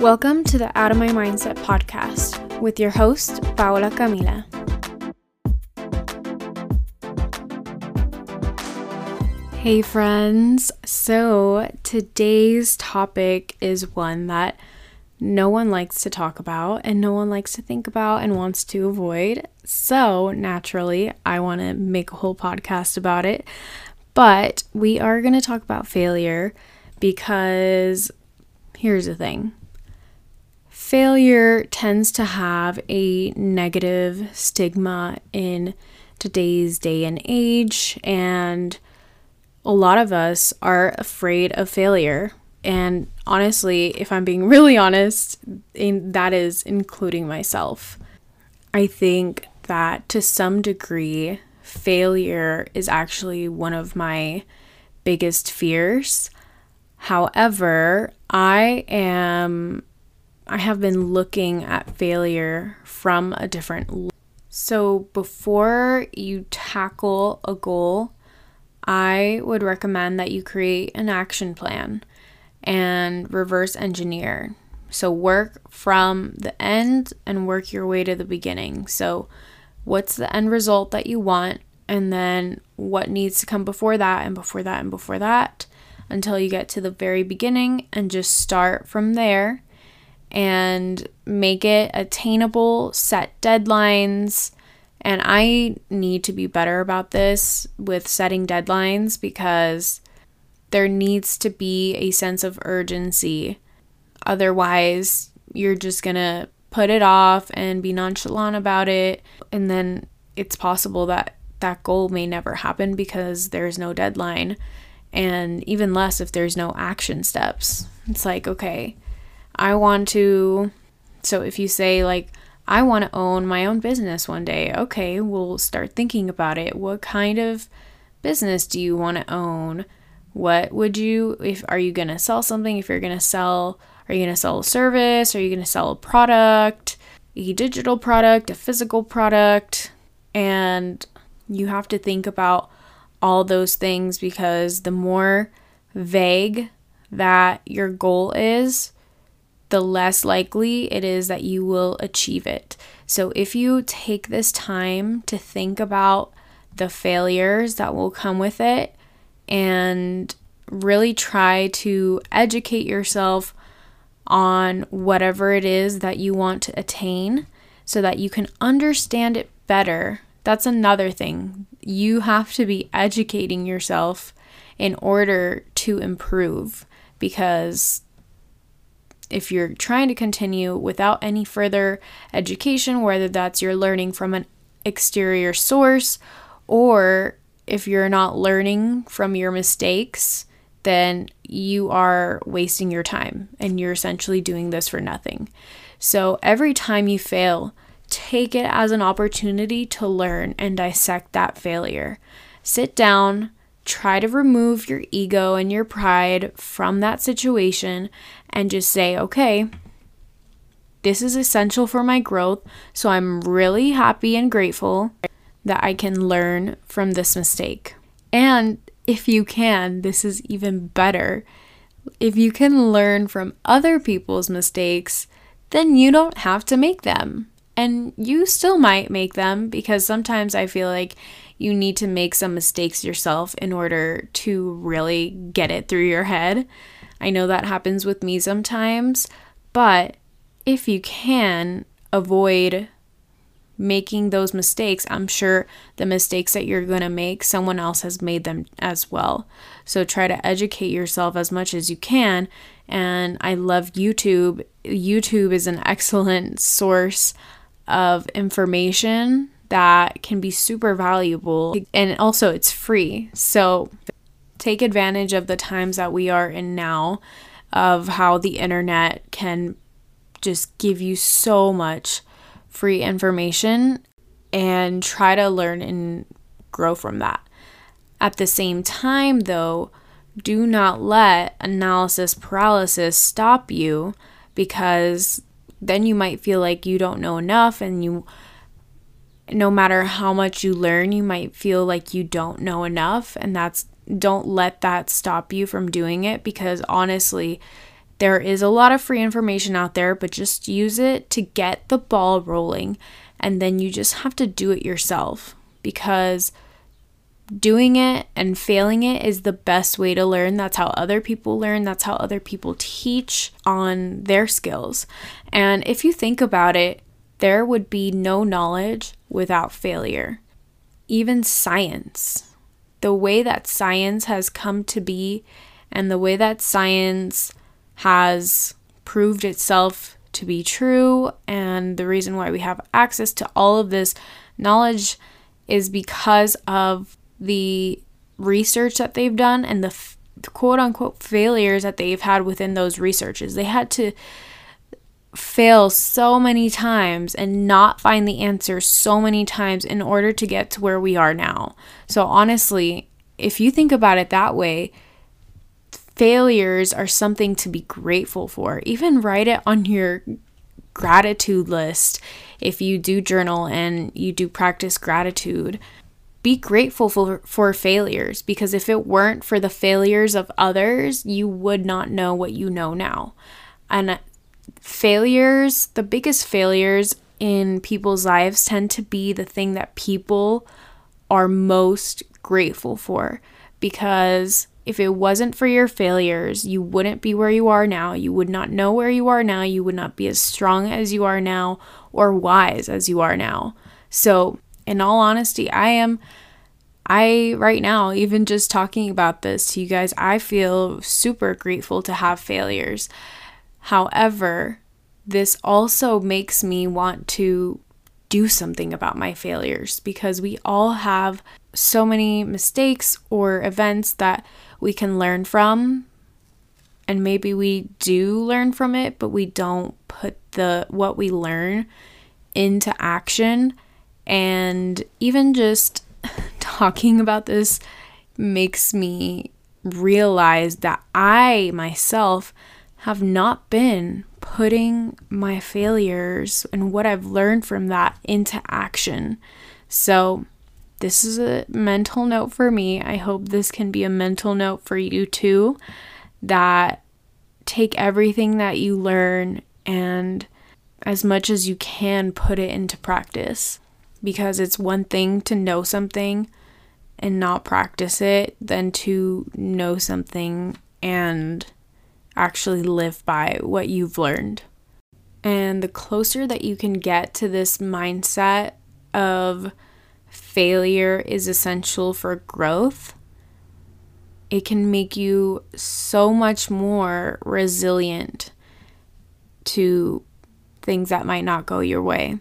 Welcome to the Out of My Mindset podcast with your host, Paola Camila. Hey, friends. So, today's topic is one that no one likes to talk about and no one likes to think about and wants to avoid. So, naturally, I want to make a whole podcast about it. But we are going to talk about failure because here's the thing failure tends to have a negative stigma in today's day and age, and a lot of us are afraid of failure. And honestly, if I'm being really honest, in, that is including myself. I think that to some degree, failure is actually one of my biggest fears. However, I am I have been looking at failure from a different so before you tackle a goal, I would recommend that you create an action plan and reverse engineer. So work from the end and work your way to the beginning. So what's the end result that you want and then what needs to come before that and before that and before that until you get to the very beginning and just start from there and make it attainable, set deadlines. And I need to be better about this with setting deadlines because there needs to be a sense of urgency. Otherwise, you're just going to put it off and be nonchalant about it. And then it's possible that that goal may never happen because there's no deadline. And even less if there's no action steps. It's like, okay, I want to. So if you say, like, I want to own my own business one day, okay, we'll start thinking about it. What kind of business do you want to own? What would you, if, are you going to sell something? If you're going to sell, are you going to sell a service? Are you going to sell a product, a digital product, a physical product? And you have to think about all those things because the more vague that your goal is, the less likely it is that you will achieve it. So, if you take this time to think about the failures that will come with it and really try to educate yourself on whatever it is that you want to attain so that you can understand it better. That's another thing. You have to be educating yourself in order to improve because if you're trying to continue without any further education, whether that's you're learning from an exterior source or if you're not learning from your mistakes, then you are wasting your time and you're essentially doing this for nothing. So every time you fail, take it as an opportunity to learn and dissect that failure. Sit down, try to remove your ego and your pride from that situation and just say, okay, this is essential for my growth. So I'm really happy and grateful that I can learn from this mistake. And if you can, this is even better. If you can learn from other people's mistakes, then you don't have to make them. And you still might make them because sometimes I feel like you need to make some mistakes yourself in order to really get it through your head. I know that happens with me sometimes, but if you can avoid making those mistakes, I'm sure the mistakes that you're going to make, someone else has made them as well. So try to educate yourself as much as you can. And I love YouTube. YouTube is an excellent source of information that can be super valuable. And also, it's free. So take advantage of the times that we are in now, of how the internet can just give you so much free information and try to learn and grow from that. At the same time, though, do not let analysis paralysis stop you because then you might feel like you don't know enough and you no matter how much you learn you might feel like you don't know enough and that's don't let that stop you from doing it because honestly There is a lot of free information out there, but just use it to get the ball rolling. And then you just have to do it yourself because doing it and failing it is the best way to learn. That's how other people learn. That's how other people teach on their skills. And if you think about it, there would be no knowledge without failure. Even science, the way that science has come to be and the way that science has proved itself to be true, and the reason why we have access to all of this knowledge is because of the research that they've done and the f- quote unquote failures that they've had within those researches. They had to fail so many times and not find the answer so many times in order to get to where we are now. So, honestly, if you think about it that way, failures are something to be grateful for. Even write it on your gratitude list if you do journal and you do practice gratitude. Be grateful for, for failures because if it weren't for the failures of others, you would not know what you know now. And uh, failures, the biggest failures in people's lives tend to be the thing that people are most grateful for because if it wasn't for your failures, you wouldn't be where you are now. You would not know where you are now. You would not be as strong as you are now or wise as you are now. So, in all honesty, I am I right now even just talking about this to you guys, I feel super grateful to have failures. However, this also makes me want to do something about my failures because we all have so many mistakes or events that we can learn from and maybe we do learn from it but we don't put the what we learn into action and even just talking about this makes me realize that I myself have not been putting my failures and what I've learned from that into action. So, this is a mental note for me. I hope this can be a mental note for you too. That take everything that you learn and as much as you can put it into practice. Because it's one thing to know something and not practice it than to know something and actually live by what you've learned. And the closer that you can get to this mindset of failure is essential for growth, it can make you so much more resilient to things that might not go your way.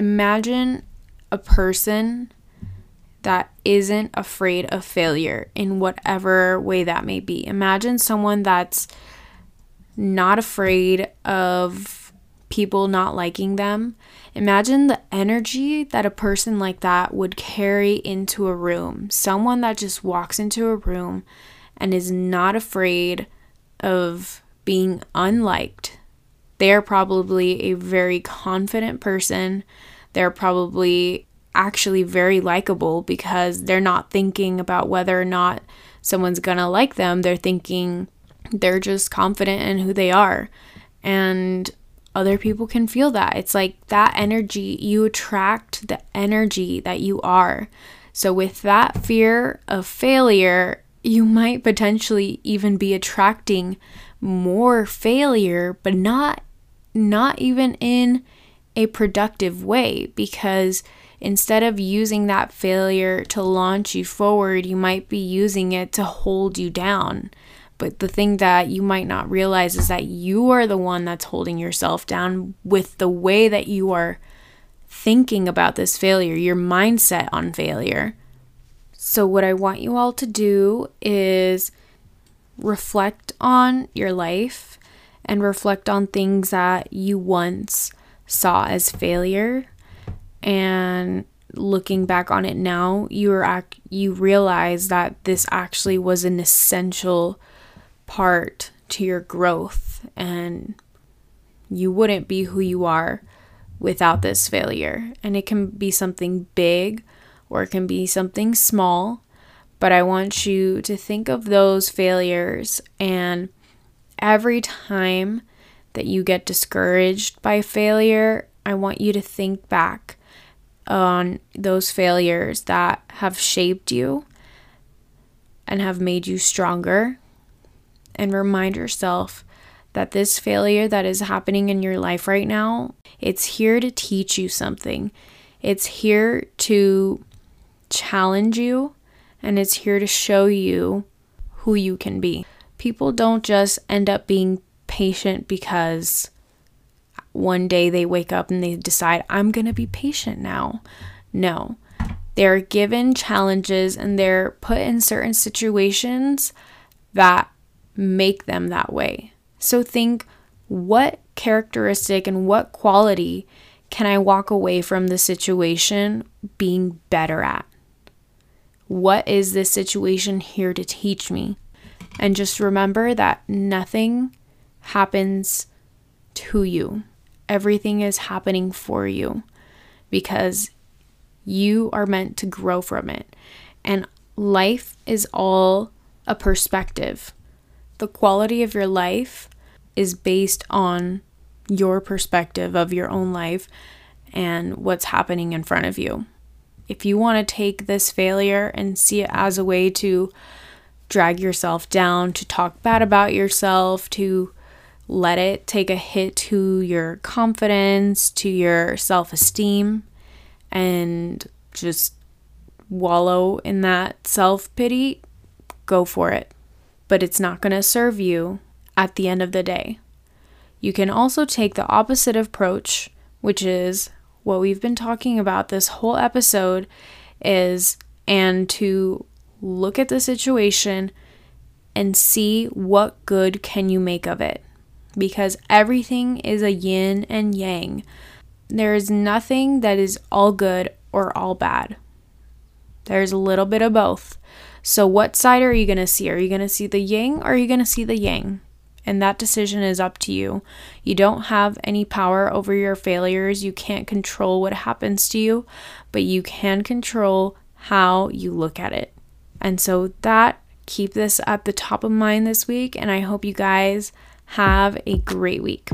Imagine a person that isn't afraid of failure in whatever way that may be. Imagine someone that's not afraid of people not liking them Imagine the energy that a person like that would carry into a room. Someone that just walks into a room and is not afraid of being unliked. They are probably a very confident person. They're probably actually very likable because they're not thinking about whether or not someone's gonna like them. They're thinking they're just confident in who they are. And other people can feel that. It's like that energy, you attract the energy that you are. So, with that fear of failure, you might potentially even be attracting more failure, but not not even in a productive way because instead of using that failure to launch you forward, you might be using it to hold you down. But the thing that you might not realize is that you are the one that's holding yourself down with the way that you are thinking about this failure, your mindset on failure. So, what I want you all to do is reflect on your life and reflect on things that you once saw as failure. And looking back on it now you are ac- you realize that this actually was an essential part to your growth. And you wouldn't be who you are without this failure. And it can be something big or it can be something small, but I want you to think of those failures. And every time that you get discouraged by failure, I want you to think back on those failures that have shaped you and have made you stronger. And remind yourself that this failure that is happening in your life right now, it's here to teach you something. It's here to challenge you and it's here to show you who you can be. People don't just end up being patient because one day they wake up and they decide, I'm going to be patient now. No. They're given challenges and they're put in certain situations that make them that way. So think what characteristic and what quality can I walk away from the situation being better at? What is this situation here to teach me? And just remember that nothing happens to you everything is happening for you because you are meant to grow from it. And life is all a perspective. The quality of your life is based on your perspective of your own life and what's happening in front of you. If you want to take this failure and see it as a way to drag yourself down, to talk bad about yourself, to let it take a hit to your confidence, to your self esteem, and just wallow in that self pity, go for it. But it's not going to serve you at the end of the day. You can also take the opposite approach, which is what we've been talking about this whole episode is and to look at the situation and see what good can you make of it because everything is a yin and yang. There is nothing that is all good or all bad. There's a little bit of both. So, what side are you going to see? Are you going to see the yin or are you going to see the yang? And that decision is up to you. You don't have any power over your failures. You can't control what happens to you, but you can control how you look at it. And so, that keep this at the top of mind this week. And I hope you guys have a great week.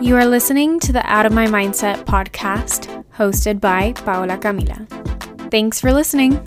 You are listening to the Out of My Mindset podcast, hosted by Paola Camila. Thanks for listening.